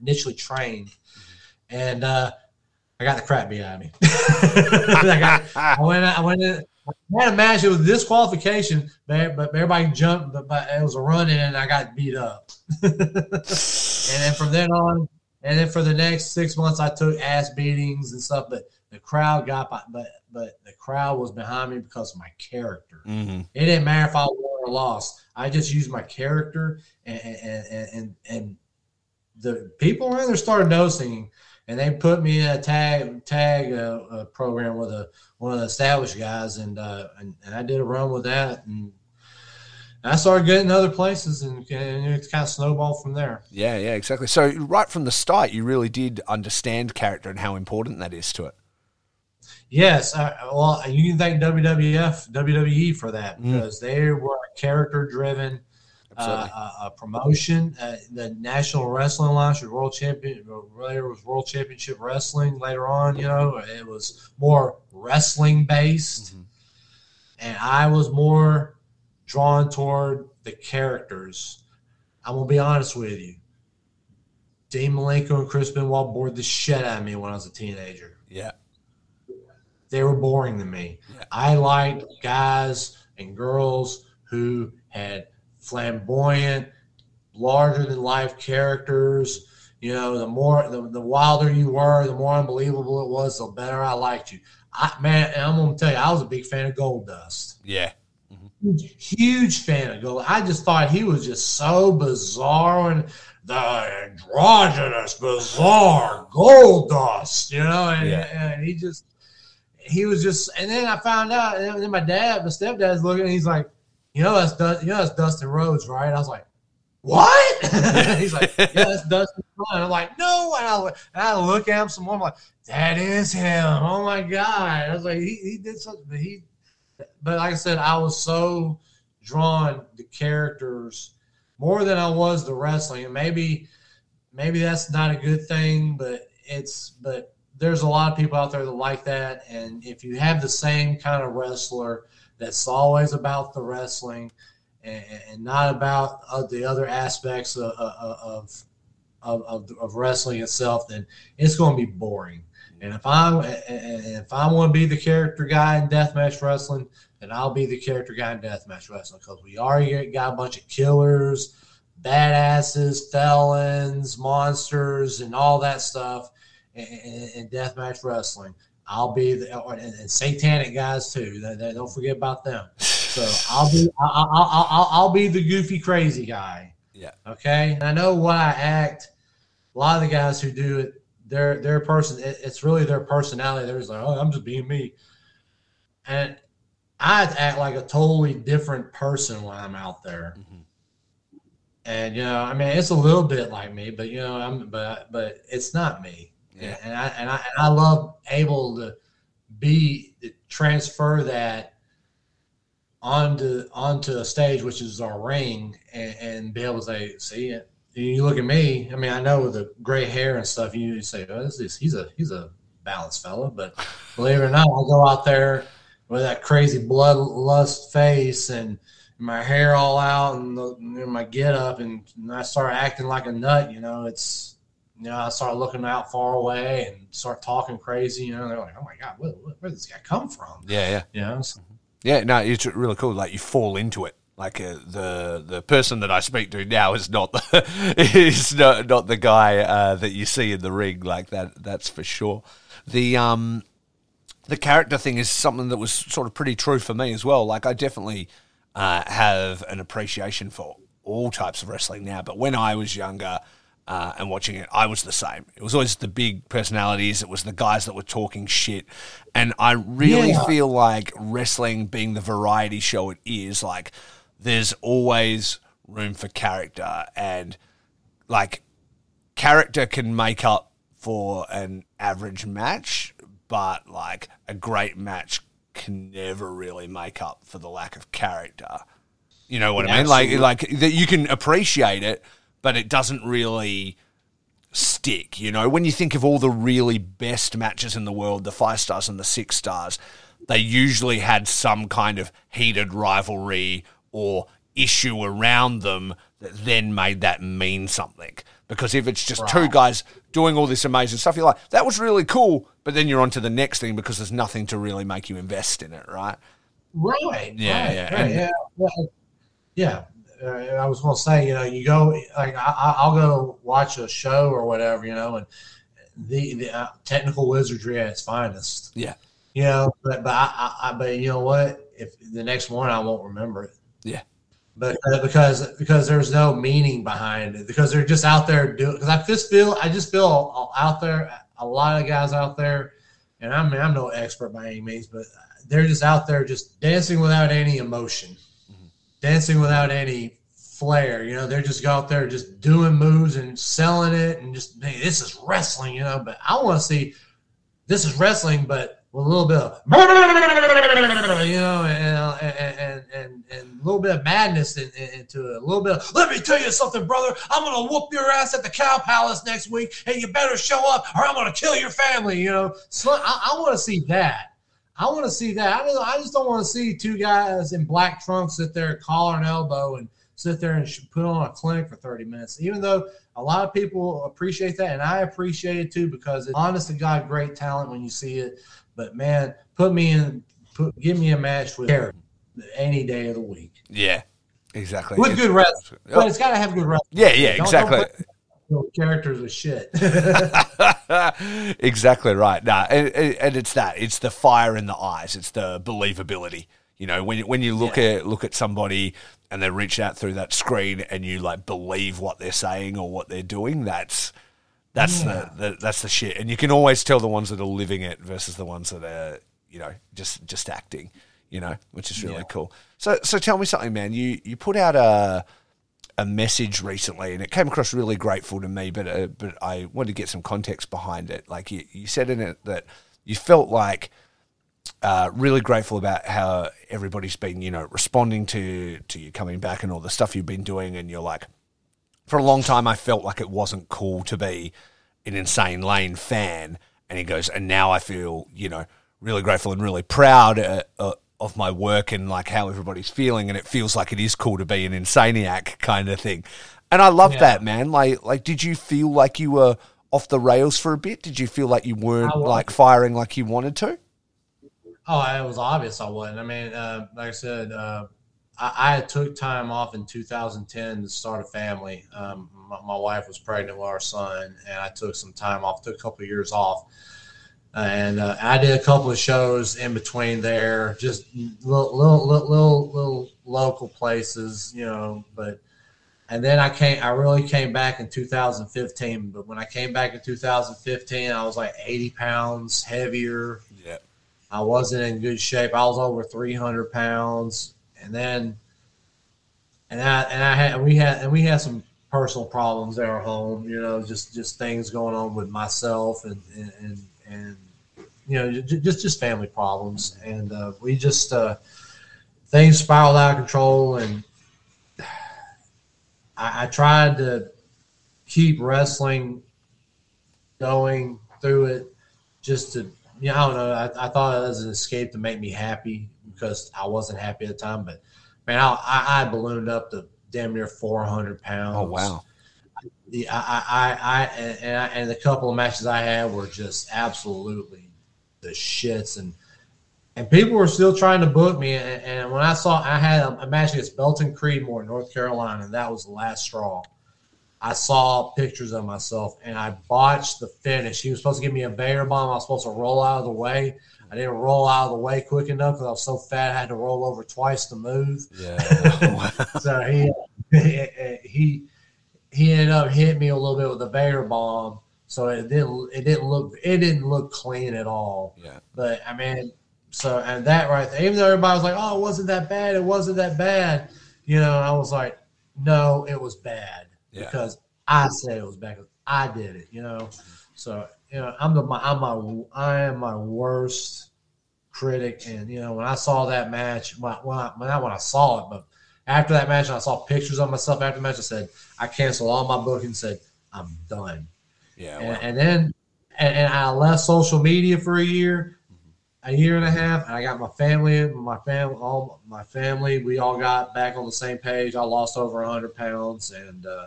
initially trained. And uh, I got the crap beat out of me. I, I went, I went in, I had a match. It was disqualification, but, but everybody jumped, but, but it was a run in, and I got beat up. and then from then on, and then for the next six months, I took ass beatings and stuff. But the crowd got, but but the crowd was behind me because of my character. Mm-hmm. It didn't matter if I won or lost. I just used my character, and and and, and the people around there started noticing, and they put me in a tag tag uh, uh, program with a one of the established guys, and uh, and, and I did a run with that, and I started getting other places, and, and it's kind of snowballed from there. Yeah, yeah, exactly. So right from the start, you really did understand character and how important that is to it. Yes, uh, well, you can thank WWF, WWE for that because they were a character-driven uh, uh, promotion. Uh, the National Wrestling Alliance was world champion. Later was World Championship Wrestling. Later on, you know, it was more wrestling based, and I was more drawn toward the characters. I'm gonna be honest with you. Dean Malenko and Chris Benoit bored the shit out of me when I was a teenager Yeah. They were boring to me. I liked guys and girls who had flamboyant, larger than life characters, You know, the more the, the wilder you were, the more unbelievable it was, the better I liked you. I man, I'm gonna tell you, I was a big fan of Goldust. Yeah. Huge, huge fan of Gold. I just thought he was just so bizarre and the androgynous, bizarre Goldust, you know, and, Yeah. and he just he was just. And then I found out, and then my dad, my stepdad's looking, he's like, you know, that's Dust, you know, that's Dustin Rhodes, right? I was like. What? he's like, yeah, that's Dustin. Rhodes. I'm like, no. And I, and I look at him some more. I'm like, that is him. Oh my god! I was like, he, he did something. But he, but like I said, I was so drawn to characters more than I was the wrestling. And maybe, maybe that's not a good thing, but it's but there's a lot of people out there that like that. And if you have the same kind of wrestler that's always about the wrestling and, and not about uh, the other aspects of of, of of of wrestling itself, then it's going to be boring. And if I and if I want to be the character guy in deathmatch wrestling, then I'll be the character guy in deathmatch wrestling because we already got a bunch of killers, badasses, felons, monsters, and all that stuff in, in, in deathmatch wrestling. I'll be the and, and satanic guys too. They- they- Don't forget about them. So I'll be I, I, I, I'll, I'll be the goofy crazy guy. Yeah. Okay. And I know why I act. A lot of the guys who do it, their their person, it, it's really their personality. They're just like, oh, I'm just being me. And I act like a totally different person when I'm out there. Mm-hmm. And you know, I mean, it's a little bit like me, but you know, I'm but but it's not me. Yeah. And I and I and I love able to be to transfer that onto onto a stage, which is our ring, and, and be able to say, see it. You look at me. I mean, I know with the gray hair and stuff, you say, "Oh, this is he's a he's a balanced fella." But believe it or not, I'll go out there with that crazy bloodlust face and my hair all out and, the, and my get up, and, and I start acting like a nut. You know, it's you know, I start looking out far away and start talking crazy. You know, they're like, "Oh my god, where, where, where did this guy come from?" Yeah, yeah. You know, so- Yeah, no, it's really cool. Like you fall into it. Like uh, the the person that I speak to now is not the is not, not the guy uh, that you see in the ring. Like that, that's for sure. The um the character thing is something that was sort of pretty true for me as well. Like I definitely uh, have an appreciation for all types of wrestling now, but when I was younger. Uh, and watching it, I was the same. It was always the big personalities. It was the guys that were talking shit, and I really Yeah. feel like wrestling being the variety show it is, like there's always room for character and like character can make up for an average match, but like a great match can never really make up for the lack of character. You know what I mean? Like like that you can appreciate it, but it doesn't really stick. You know, when you think of all the really best matches in the world, the five stars and the six stars, they usually had some kind of heated rivalry or issue around them that then made that mean something. Because if it's just two guys doing all this amazing stuff, you're like, that was really cool, but then you're on to the next thing because there's nothing to really make you invest in it, right? Right. Yeah, right, yeah, right, yeah. Yeah. yeah. Uh, I was going to say, you know, you go like I, I- I'll go watch a show or whatever, you know, and the the uh, technical wizardry at its finest, Yeah. you know. But but I, I, I but you know what? If the next morning I won't remember it. Yeah. But uh, because because there's no meaning behind it because they're just out there doing because I just feel I just feel out there a lot of guys out there and I'm I'm no expert by any means but they're just out there just dancing without any emotion dancing without any flair you know they're just out there just doing moves and selling it and just hey, this is wrestling you know but I want to see this is wrestling but with a little bit of you know and and and, and, a little bit of madness in, in- into it a little bit of, let me tell you something brother. I'm gonna whoop your ass at the cow palace next week and you better show up or i'm gonna kill your family you know. So i, I want to see that I want to see that. I, don't, I just don't want to see two guys in black trunks sit there collar and elbow and sit there and put on a clinic for 30 minutes. Even though a lot of people appreciate that, and I appreciate it too because it's honest to God, great talent when you see it. But man, put me in, put give me a match with character any day of the week Yeah. Exactly. with It's- good wrestling. But it's got to have good wrestling. Yeah, yeah, Don't- exactly. don't those characters are shit. exactly right. Nah, and, and it's that. It's the fire in the eyes. It's the believability. You know, when when you look at look at somebody and they reach out through that screen and you like believe what they're saying or what they're doing, that's that's Yeah. the, the that's the shit. And you can always tell the ones that are living it versus the ones that are you know just just acting. You know, which is really Yeah. cool. So so tell me something, man. You you put out a a message recently, and it came across really grateful to me. But uh, but I wanted to get some context behind it. Like you, you said in it that you felt like uh, really grateful about how everybody's been, you know, responding to to you coming back and all the stuff you've been doing. And you're like, for a long time, I felt like it wasn't cool to be an insane lane fan. And he goes, and now I feel, you know, really grateful and really proud uh, uh, of my work and like how everybody's feeling. And it feels like it is cool to be an insaniac kind of thing. And I love Yeah. that, man. Like, like, did you feel like you were off the rails for a bit? Did you feel like you weren't like firing like you wanted to? Oh, it was obvious I wasn't. I mean, uh, like I said, uh, I, I took time off in 2010 to start a family. Um, my, my wife was pregnant with our son, and I took some time off. Took a couple of years off, and uh, I did a couple of shows in between there, just little, little, little, little, little local places, you know. But and then I came. I really came back in 2015. But when I came back in 2015, I was like 80 pounds heavier. Yeah. I wasn't in good shape. I was over 300 pounds, and then, and I and I had we had and we had some personal problems at our home. You know, just just things going on with myself and and and, and you know ju- just just family problems, and uh, we just uh, things spiraled out of control, and I, I tried to keep wrestling going through it just to yeah, I don't know. I, I thought it was an escape to make me happy because I wasn't happy at the time. But man, I, I, I ballooned up to damn near 400 pounds. Oh wow. The, I, I, I, and, I, and the couple of matches I had were just absolutely the shits. And and people were still trying to book me. And, and when I saw I had a, a match against Belton Creedmoor, in North Carolina, and that was the last straw. I saw pictures of myself and I botched the finish. He was supposed to give me a Vader bomb. I was supposed to roll out of the way. I didn't roll out of the way quick enough because I was so fat I had to roll over twice to move. Yeah. So he he he ended up hitting me a little bit with a Vader bomb. So it didn't it didn't look it didn't look clean at all. yeah. But I mean, so and that right there, even though everybody was like, "Oh, it wasn't that bad. It wasn't that bad," you know, I was like, "No, it was bad Yeah. because I said it was bad. I did it." You know, so you know, I'm the my I'm my I am my worst critic, and you know, when I saw that match, when I, when I, I when I saw it, but after that match, and I saw pictures of myself after the match. I said, I canceled all my bookings. Said I'm done Yeah. and, well, and then and, and I left social media for a year, a year and a half, and I got my family, my family, all my family. We all got back on the same page. I lost over hundred pounds, and uh,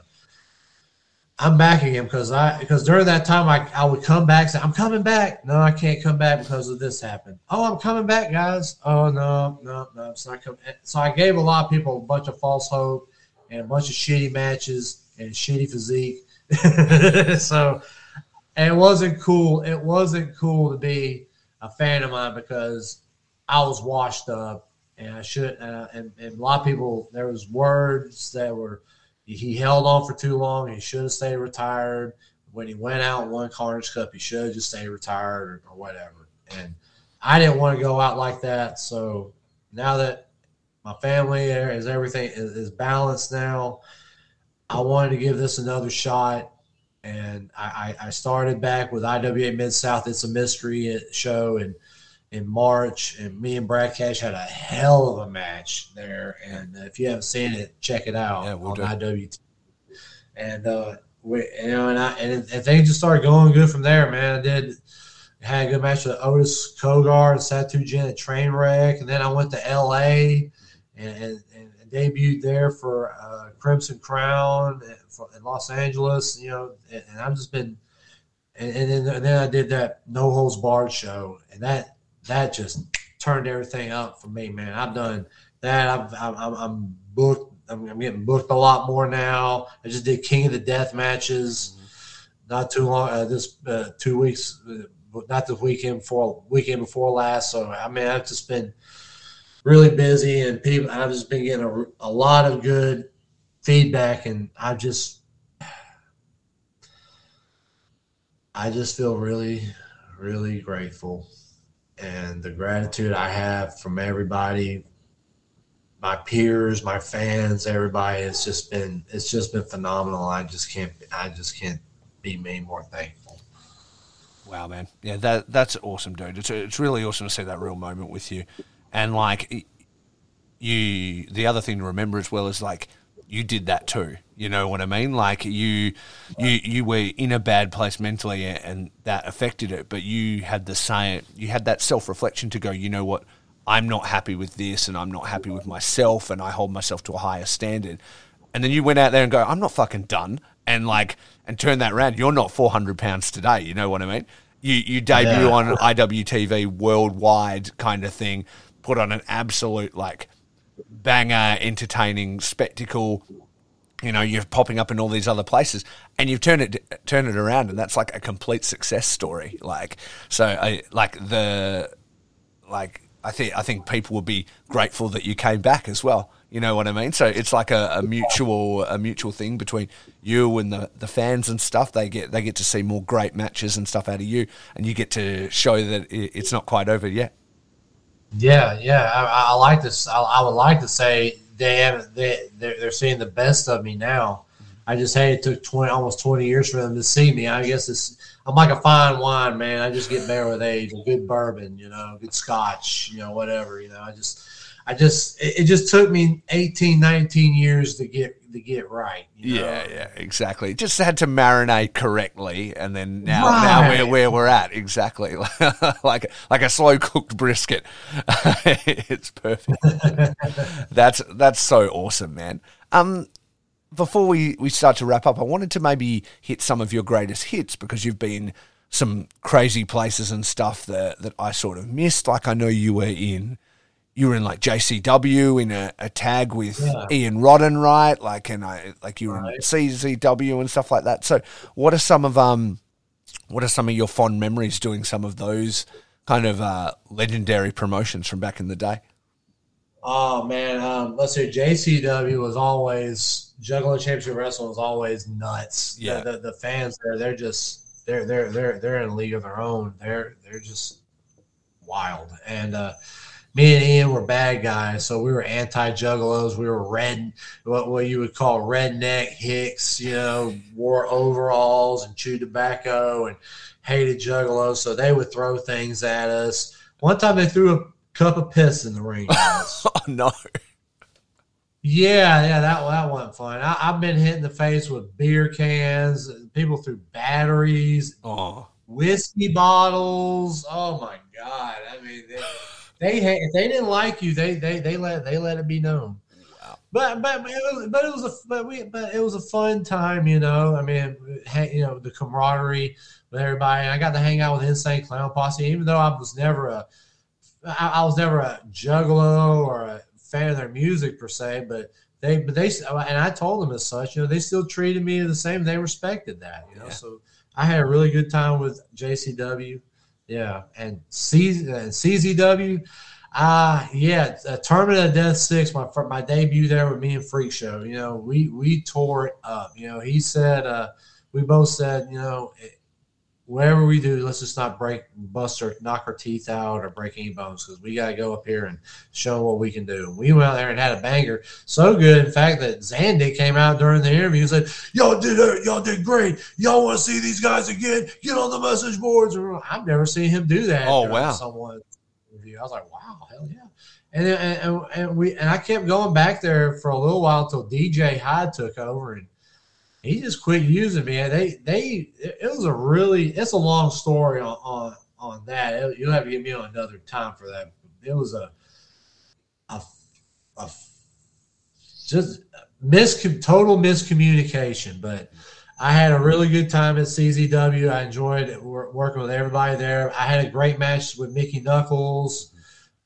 I'm back again because I because during that time I, I would come back say I'm coming back. No, I can't come back because of this happened. Oh, I'm coming back, guys. Oh no, no, no, it's not coming. So I gave a lot of people a bunch of false hope and a bunch of shitty matches and shitty physique. so it wasn't cool. It wasn't cool to be a fan of mine because I was washed up, and I should. Uh, and, and a lot of people, there was words that were he held on for too long. He should have stayed retired. When he went out and won Carnage Cup, he should have just stayed retired or, or whatever. And I didn't want to go out like that. So now that my family is everything is, is balanced now, I wanted to give this another shot and I, I started back with IWA Mid South. It's a mystery show in in March, and me and Brad Cash had a hell of a match there. And if you haven't seen it, check it out Yeah, we'll on do. IWT. And uh, we, you know, and I and, and things just started going good from there, man. I did had a good match with Otis Cogar and Satu Jin at Trainwreck, and then I went to LA and, and, and debuted there for uh, Crimson Crown in- Los Angeles. You know, and, and I've just been, and, and, then, and then I did that No Holds Barred show, and that that just turned everything up for me, man. I've done that. I've, I'm, I'm- booked I'm, I'm, getting booked a lot more now. I just did King of the Death matches not too long. Uh, this uh, two weeks, uh, not the weekend before weekend before last. So I mean, I've just been really busy, and people. I've just been getting a, a lot of good feedback, and I just, I just feel really, really grateful, and the gratitude I have from everybody my peers, my fans, everybody. It's just been it's just been phenomenal. I just can't I just can't be made more thankful. Wow, man. Yeah, that that's awesome, dude. It's it's really awesome to see that real moment with you, and like you. The other thing to remember as well is like you did that too. You know what I mean? Like you, you, you were in a bad place mentally, and that affected it. But you had the same. You had that self reflection to go. You know what? I'm not happy with this and I'm not happy with myself and I hold myself to a higher standard. And then you went out there and go, I'm not fucking done. And like, and turn that around. You're not 400 pounds today. You know what I mean? You, you debut yeah. on IWTV worldwide kind of thing, put on an absolute like banger, entertaining spectacle. You know, you're popping up in all these other places, and you've turned it turn it around, and that's like a complete success story. Like, so I like the like I think I think people would be grateful that you came back as well. You know what I mean? So it's like a, a, mutual a mutual thing between you and the, the fans and stuff. They get they get to see more great matches and stuff out of you, and you get to show that it's not quite over yet. Yeah, yeah. I, I like this. I, I, would like to say they have they they're, they're seeing the best of me now. I just hey, it took twenty almost twenty years for them to see me. I guess it's I'm like a fine wine, man. I just get better with age. A good bourbon, you know, good scotch, you know, whatever. You know, I just, I just, it, it just took me 18, 19 years to get to get right. You know? Yeah, yeah, exactly. Just had to marinate correctly, and then now, right. now we're where we're at exactly, like like a slow cooked brisket. it's perfect. that's that's so awesome, man. Um, before we, we start to wrap up, I wanted to maybe hit some of your greatest hits because you've been some crazy places and stuff that, that I sort of missed. Like I know you were in, you were in like JCW in a, a tag with yeah. Ian Rotten, right? Like and I like you were right. in CZW and stuff like that. So what are some of um what are some of your fond memories doing some of those kind of uh, legendary promotions from back in the day? Oh man, um, let's see. JCW was always Juggalo Championship Wrestling was always nuts. Yeah, the, the, the, fans there, they're just they're they're they're they're in a league of their own. They're they're just wild. And uh, me and Ian were bad guys, so we were anti Juggalos. We were red, what what you would call redneck hicks. You know, wore overalls and chewed tobacco and hated Juggalos. So they would throw things at us. One time they threw a cup of piss in the ring. oh no. Yeah, yeah, that that wasn't fun. I, have been hit in the face with beer cans. People threw batteries, oh. whiskey bottles. Oh my god! I mean, they, they if they didn't like you, they they they let they let it be known. Wow. But but but it was, but it was a but we but it was a fun time, you know. I mean, you know the camaraderie with everybody. And I got to hang out with Insane Clown Posse, even though I was never a I, I was never a juggalo or a fan of their music per se, but they but they and I told them as such. You know, they still treated me the same. They respected that. You know, yeah. so I had a really good time with JCW. Yeah, and C CZW. Uh yeah, uh, Tournament of Death Six. My my debut there with me and Freak Show. You know, we we tore it up. You know, he said uh, we both said you know whatever we do, let's just not break, bust or knock our teeth out or break any bones because we got to go up here and show what we can do. we went out there and had a banger, so good, in fact, that Zandig came out during the interview and said, "Y'all did it, y'all did great. Y'all want to see these guys again? Get on the message boards." I've never seen him do that. Oh wow! Someone review. I was like, "Wow, hell yeah!" And, and, and we and I kept going back there for a little while until DJ Hyde took over and he just quit using me. They they it was a really it's a long story on on, on that. You'll have to get me on another time for that. It was a a, a just mis total miscommunication, but. I had a really good time at CZW. I enjoyed working with everybody there. I had a great match with Mickey Knuckles,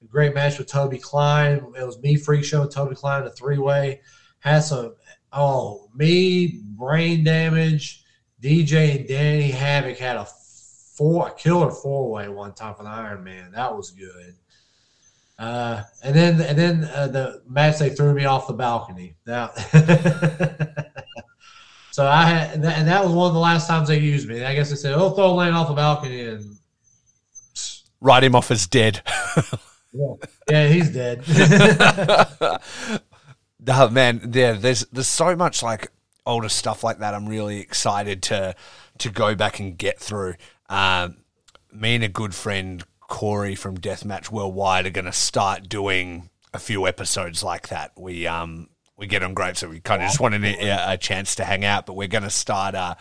a great match with Toby Klein. It was me, Freak Show, Toby Klein, a three way had some. Oh, me, brain damage. DJ and Danny Havoc had a four a killer four way one time for the Iron Man. That was good. Uh, and then and then uh, the match they threw me off the balcony. Now, so I had and that, and that was one of the last times they used me. I guess they said, "Oh, throw Lane off the balcony," and Write him off as dead. yeah, yeah he's dead. Oh, man, yeah, there's there's so much like older stuff like that. I'm really excited to to go back and get through. Um, me and a good friend Corey from Deathmatch Worldwide are going to start doing a few episodes like that. We um we get on great, so we kind of just wanted a, a chance to hang out. But we're going to start uh,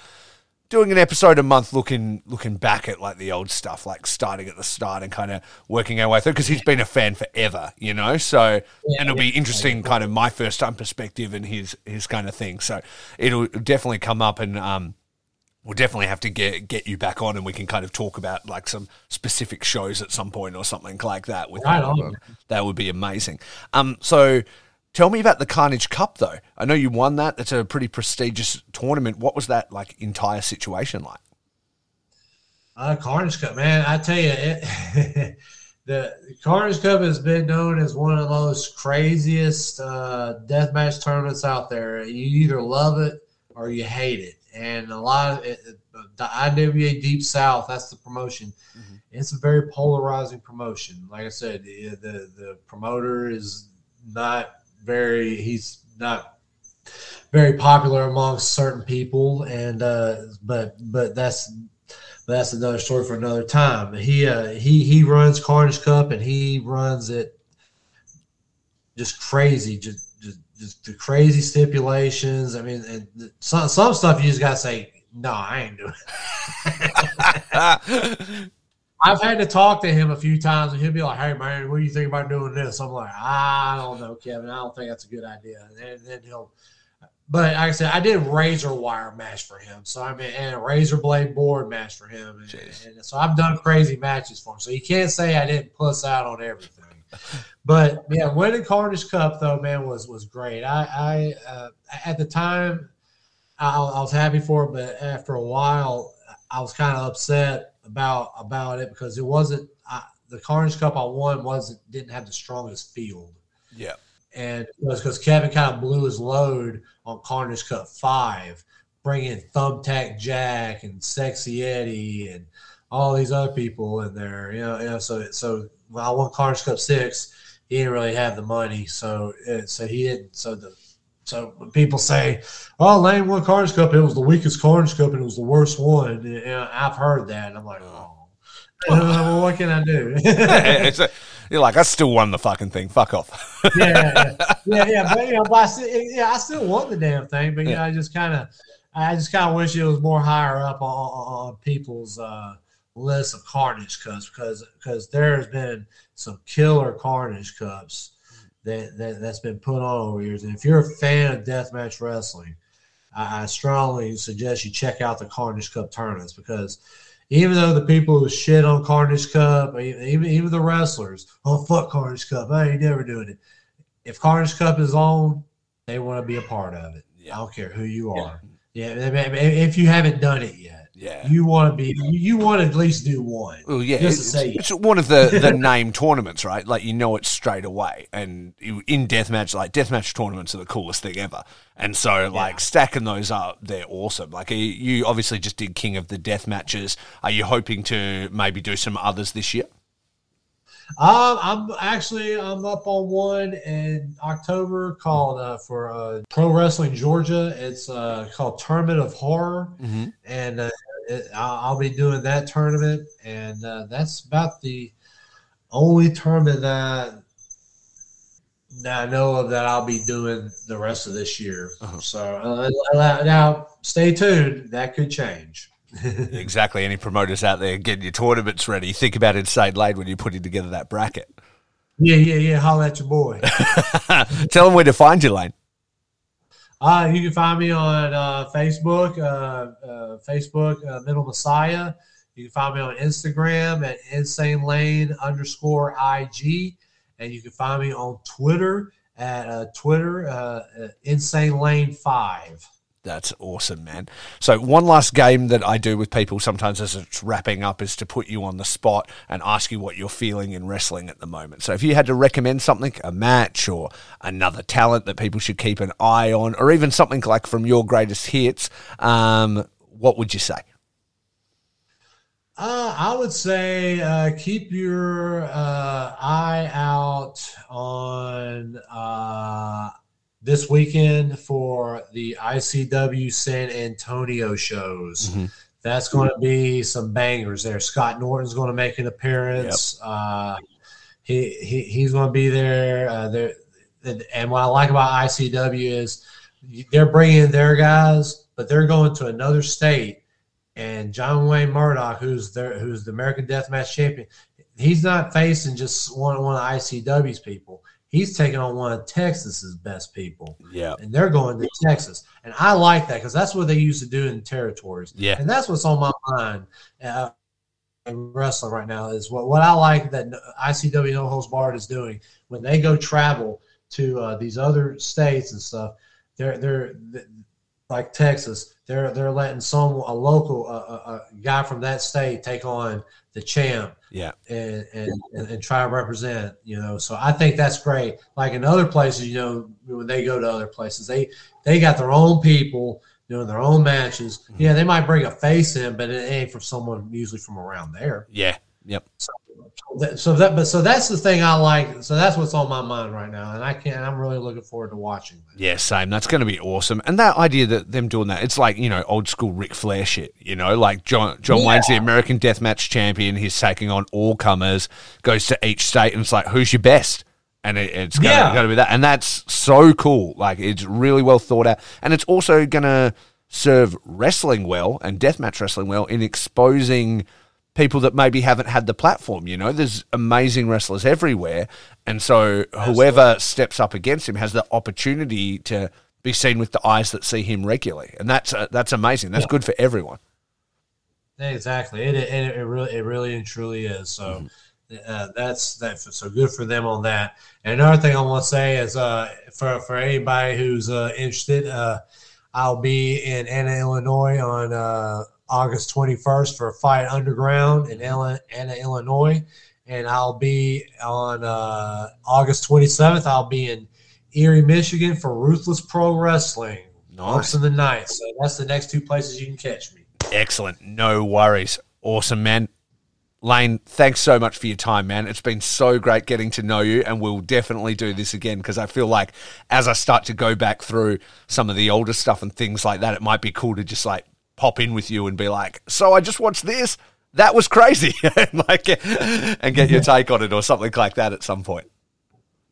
doing an episode a month, looking looking back at like the old stuff, like starting at the start and kind of working our way through. Because he's been a fan forever, you know. So and it'll be interesting, kind of my first time perspective and his his kind of thing. So it'll definitely come up and um we'll definitely have to get get you back on and we can kind of talk about like some specific shows at some point or something like that with Right that would be amazing um so tell me about the carnage cup though i know you won that it's a pretty prestigious tournament what was that like entire situation like Uh, Carnage Cup, man, I tell you, it, the Carnage Cup has been known as one of the most craziest uh, deathmatch tournaments out there. You either love it or you hate it, and a lot of it, the IWA Deep South, that's the promotion. It's a very polarizing promotion. Like I said, the the promoter is not very. He's not very popular amongst certain people, and uh, but but that's that's another story for another time. He uh, he he runs Carnage Cup and he runs it just crazy, just just, just the crazy stipulations. I mean, and some some stuff you just gotta say, no, I ain't doing. I've had to talk to him a few times, and he'll be like, "Hey man, what do you think about doing this?" I'm like, "I don't know, Kevin. I don't think that's a good idea." And then he'll but like I said, I did razor wire match for him. So I mean, and a razor blade board match for him. And, and so I've done crazy matches for him. So you can't say I didn't puss out on everything. But yeah, winning Carnage Cup though, man, was was great. I, I uh, at the time, I, I was happy for it, but after a while, I was kind of upset about about it because it wasn't I, the Carnage Cup I won wasn't didn't have the strongest field yeah and it was because Kevin kind of blew his load on Carnage Cup Five, bringing Thumbtack Jack and Sexy Eddie and all these other people in there. You know, you know. So, so when I won Carnage Cup Six, he didn't really have the money, so uh, so he didn't. So the so when people say, "Oh, Lane won Carnage Cup. It was the weakest Carnage Cup, and it was the worst one." Know, I've heard that, and I'm like, "Oh." well, what can I do? It's a- you're like i still won the fucking thing fuck off yeah, yeah, yeah, but you know, but I still, yeah, I still want the damn thing, but you know, I just kind of, I just kind of wish it was more higher up on, on, people's uh, list of Carnage cups because because there's been some killer Carnage cups that, that that's been put on over years, and if you're a fan of deathmatch wrestling, I, I strongly suggest you check out the Carnage Cup tournaments because even though the people who shit on Carnage Cup, even even the wrestlers, oh fuck Carnage Cup, I ain't never doing it. If Carnage Cup is on, they want to be a part of it. Yeah. I don't care who you are. Yeah, if you haven't done it yet, yeah you want to be, you want to at least do one. Well, yeah, just to it's, say it's one of the, the name tournaments, right? Like you know it straight away. And you- in deathmatch, like deathmatch tournaments are the coolest thing ever. And so, like stacking those up, they're awesome. Like you- you obviously just did King of the Death matches. Are you hoping to maybe do some others this year? Um, I'm actually I'm up on one in October called uh, for uh, Pro Wrestling Georgia. It's uh, called Tournament of Horror, Mhm. and uh, it, I'll, be doing that tournament, and uh, that's about the only tournament that, that I know of that I'll be doing the rest of this year. Uh-huh. So uh, now, stay tuned. That could change. exactly. Any promoters out there getting your tournaments ready? Think about Insane Lane when you're putting together that bracket. Yeah, yeah, yeah. Holla at your boy. Tell them where to find you, Lane. Uh, you can find me on uh, Facebook, uh, uh, Facebook uh, Mental Messiah. You can find me on Instagram at Insane Lane underscore IG, and you can find me on Twitter at uh, Twitter, Insane Lane Five. That's awesome, man. So, one last game that I do with people sometimes as it's wrapping up is to put you on the spot and ask you what you're feeling in wrestling at the moment. So, if you had to recommend something, a match or another talent that people should keep an eye on, or even something like from your greatest hits, um, what would you say? Uh, I would say uh, keep your uh, eye out on uh, this weekend for the ICW San Antonio shows. Mm-hmm. That's going to be some bangers there. Scott Norton's going to make an appearance. Yep. Uh, he, he he's going to be there. Uh, there, and what I like about ICW is they're bringing their guys, but they're going to another state and John Wayne Murdoch, who's their who's the American Deathmatch champion, he's not facing just one one of ICW's people. He's taking on one of Texas's best people. Yeah, and they're going to Texas, and I like that because that's what they used to do in territories. Yeah, and that's what's on my mind. Uh, in wrestling right now is what, what I like that ICW No Holds Barred is doing when they go travel to uh, these other states and stuff. They're they're like Texas, they're they're letting some a local a, a, guy from that state take on the champ, yeah, and, and and try to represent, you know. So I think that's great. Like in other places, you know, when they go to other places, they they got their own people doing their own matches. Mm-hmm. Yeah, they might bring a face in, but it ain't from someone usually from around there. Yeah, yep. So so that but so that's the thing I like. So that's what's on my mind right now, and I can't. I'm really looking forward to watching. That. Yeah, same. That's going to be awesome. And that idea that them doing that, it's like you know old school Ric Flair shit. You know, like John John yeah. Wayne's the American Deathmatch champion. He's taking on all comers. Goes to each state, and it's like who's your best. And it, it's going yeah. to be that, and that's so cool. Like it's really well thought out, and it's also going to serve wrestling well and deathmatch wrestling well in exposing people that maybe haven't had the platform. You know, there's amazing wrestlers everywhere, and so whoever steps up against him has the opportunity to be seen with the eyes that see him regularly, and that's uh, that's amazing. That's yeah. good for everyone. Exactly, it, it, it really it really and truly is. So. Mm-hmm. Uh, that's that. So good for them on that. And another thing I want to say is, uh, for for anybody who's uh, interested, uh, I'll be in Anna, Illinois on uh, August 21st for Fight Underground in Anna, Illinois. And I'll be on uh, August 27th, I'll be in Erie, Michigan for Ruthless Pro Wrestling. Nice. in the night. So that's the next two places you can catch me. Excellent. No worries. Awesome, man. Lane, thanks so much for your time, man. It's been so great getting to know you, and we'll definitely do this again because I feel like as I start to go back through some of the older stuff and things like that, it might be cool to just like pop in with you and be like, "So I just watched this. That was crazy," like, and get your take on it or something like that at some point.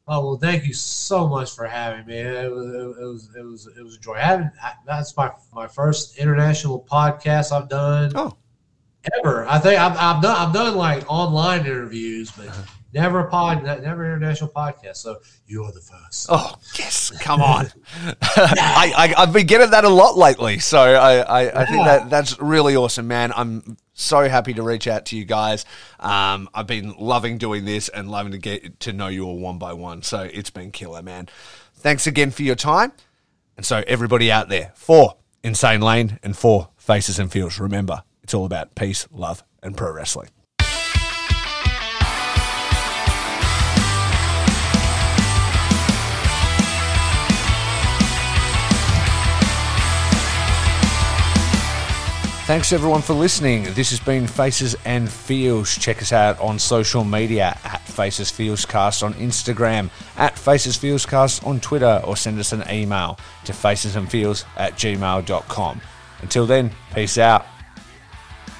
Oh well, thank you so much for having me. It was it was it was it was a joy. Having that's my my first international podcast I've done. Oh, ever. I think I've, I've done I've done like online interviews, but uh-huh. never a pod, never international podcast. So you're the first. Oh yes, come on. I, I have been getting that a lot lately, so I I, I think that that's really awesome, man. I'm so happy to reach out to you guys. Um, I've been loving doing this and loving to get to know you all one by one. So it's been killer, man. Thanks again for your time. And so everybody out there, for Insane Lane and for Faces and Feels, remember it's all about peace, love, and pro wrestling. Thanks everyone for listening. This has been Faces and Feels. Check us out on social media at Faces Feels Cast on Instagram, at Faces Feels Cast on Twitter, or send us an email to facesandfeels at gmail.com. Until then, peace out.